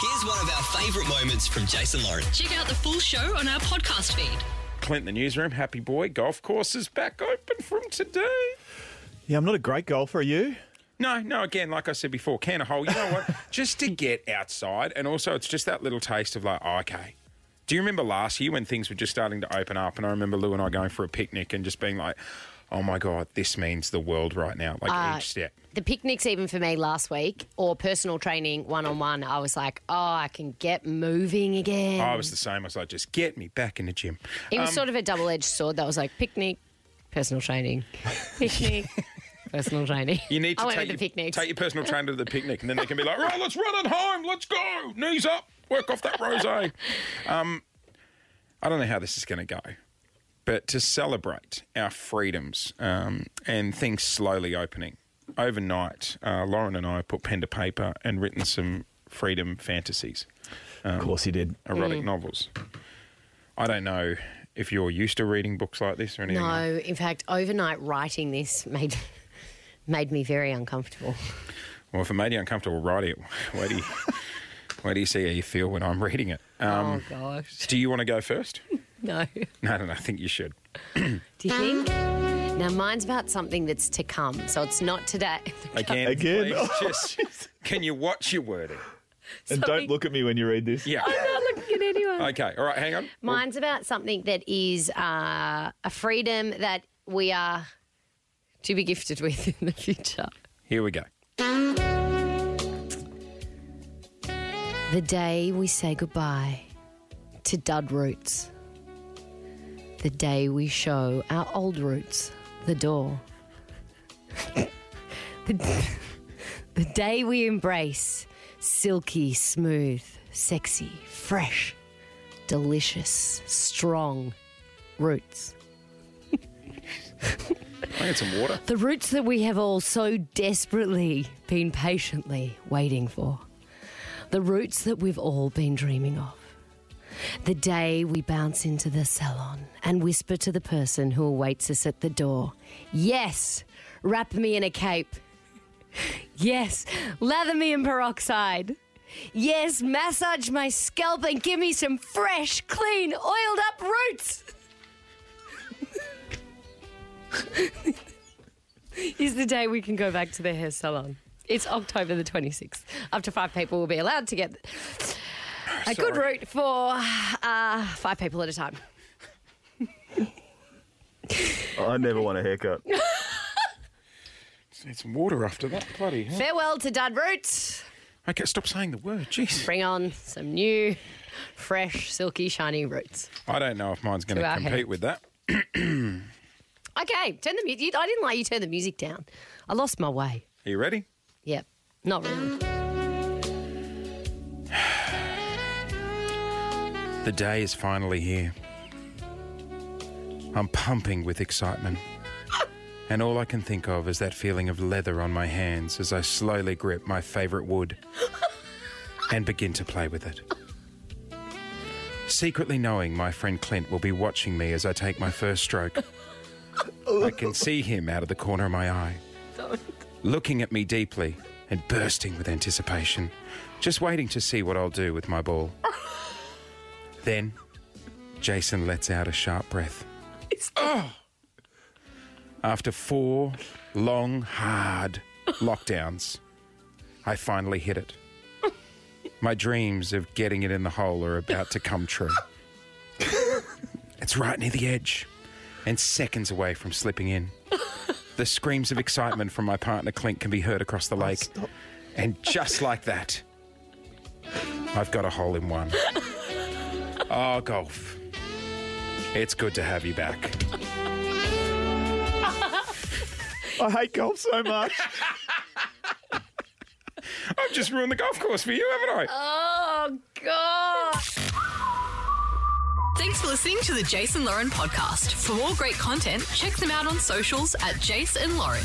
Here's one of our favourite moments from Jason Lauren. Check out the full show on our podcast feed. Clint, the newsroom, happy boy. Golf course is back open from today. Yeah, I'm not a great golfer. Are you? No, no, again, like I said before, can a hole. You know what? just to get outside. And also, it's just that little taste of like, oh, okay. Do you remember last year when things were just starting to open up? And I remember Lou and I going for a picnic and just being like, oh my God, this means the world right now. Like Uh, each step. The picnics, even for me last week, or personal training one on one, I was like, oh, I can get moving again. I was the same. I was like, just get me back in the gym. it was um, sort of a double edged sword that was like picnic, personal training, picnic, personal training. You need to take, the your, take your personal trainer to the picnic, and then they can be like, right, let's run it home. Let's go. Knees up. Work off that rosé. Um, I don't know how this is going to go, but to celebrate our freedoms um, and things slowly opening, overnight, uh, Lauren and I put pen to paper and written some freedom fantasies, of course he did. erotic novels. I don't know if you're used to reading books like this or anything. no, in fact, overnight writing this made made me very uncomfortable. Well, if it made you uncomfortable writing it, where do you, where do you see how you feel when I'm reading it? Um, oh gosh, do you want to go first? no. No, no, no. I think you should. Do you think? Now mine's about something that's to come, so it's not today. Again, Again? please, Oh, just can you watch your wording? And don't look at me when you read this. Yeah. I'm not looking at anyone. Okay. All right. Hang on. Mine's about something that is uh, a freedom that we are to be gifted with in the future. Here we go. The day we say goodbye to dud roots. The day we show our old roots the door. the, the day we embrace silky, smooth, sexy, fresh, delicious, strong roots. I get some water. The roots that we have all so desperately been patiently waiting for. The roots that we've all been dreaming of. The day we bounce into the salon and whisper to the person who awaits us at the door, Yes, wrap me in a cape. Yes, lather me in peroxide. Yes, massage my scalp and give me some fresh, clean, oiled up roots. is the day we can go back to the hair salon. It's October the 26th. Up to five people will be allowed to get a good Sorry. route for uh, five people at a time. I never want a haircut. Just need some water after that. Bloody hell. Farewell to dud roots. Okay, stop saying the word. Jeez. Bring on some new, fresh, silky, shiny roots. I don't know if mine's going To to our compete hands. with that. Okay, turn the music. I didn't like you turn the music down. I lost my way. Are you ready? Yep, not really. The day is finally here. I'm pumping with excitement. And all I can think of is that feeling of leather on my hands as I slowly grip my favourite wood and begin to play with it. Secretly knowing my friend Clint will be watching me as I take my first stroke, I can see him out of the corner of my eye, looking at me deeply and bursting with anticipation, just waiting to see what I'll do with my ball. Then, Jason lets out a sharp breath. Oh! After four long, hard lockdowns, I finally hit it. My dreams of getting it in the hole are about to come true. It's right near the edge and seconds away from slipping in. The screams of excitement from my partner Clint can be heard across the lake. Oh, and just like that, I've got a hole in one. Oh, golf. It's good to have you back. I hate golf so much. I've just ruined the golf course for you, haven't I? Oh, God. Thanks for listening to the Jason Lauren podcast. For more great content, check them out on socials at Jason Lauren.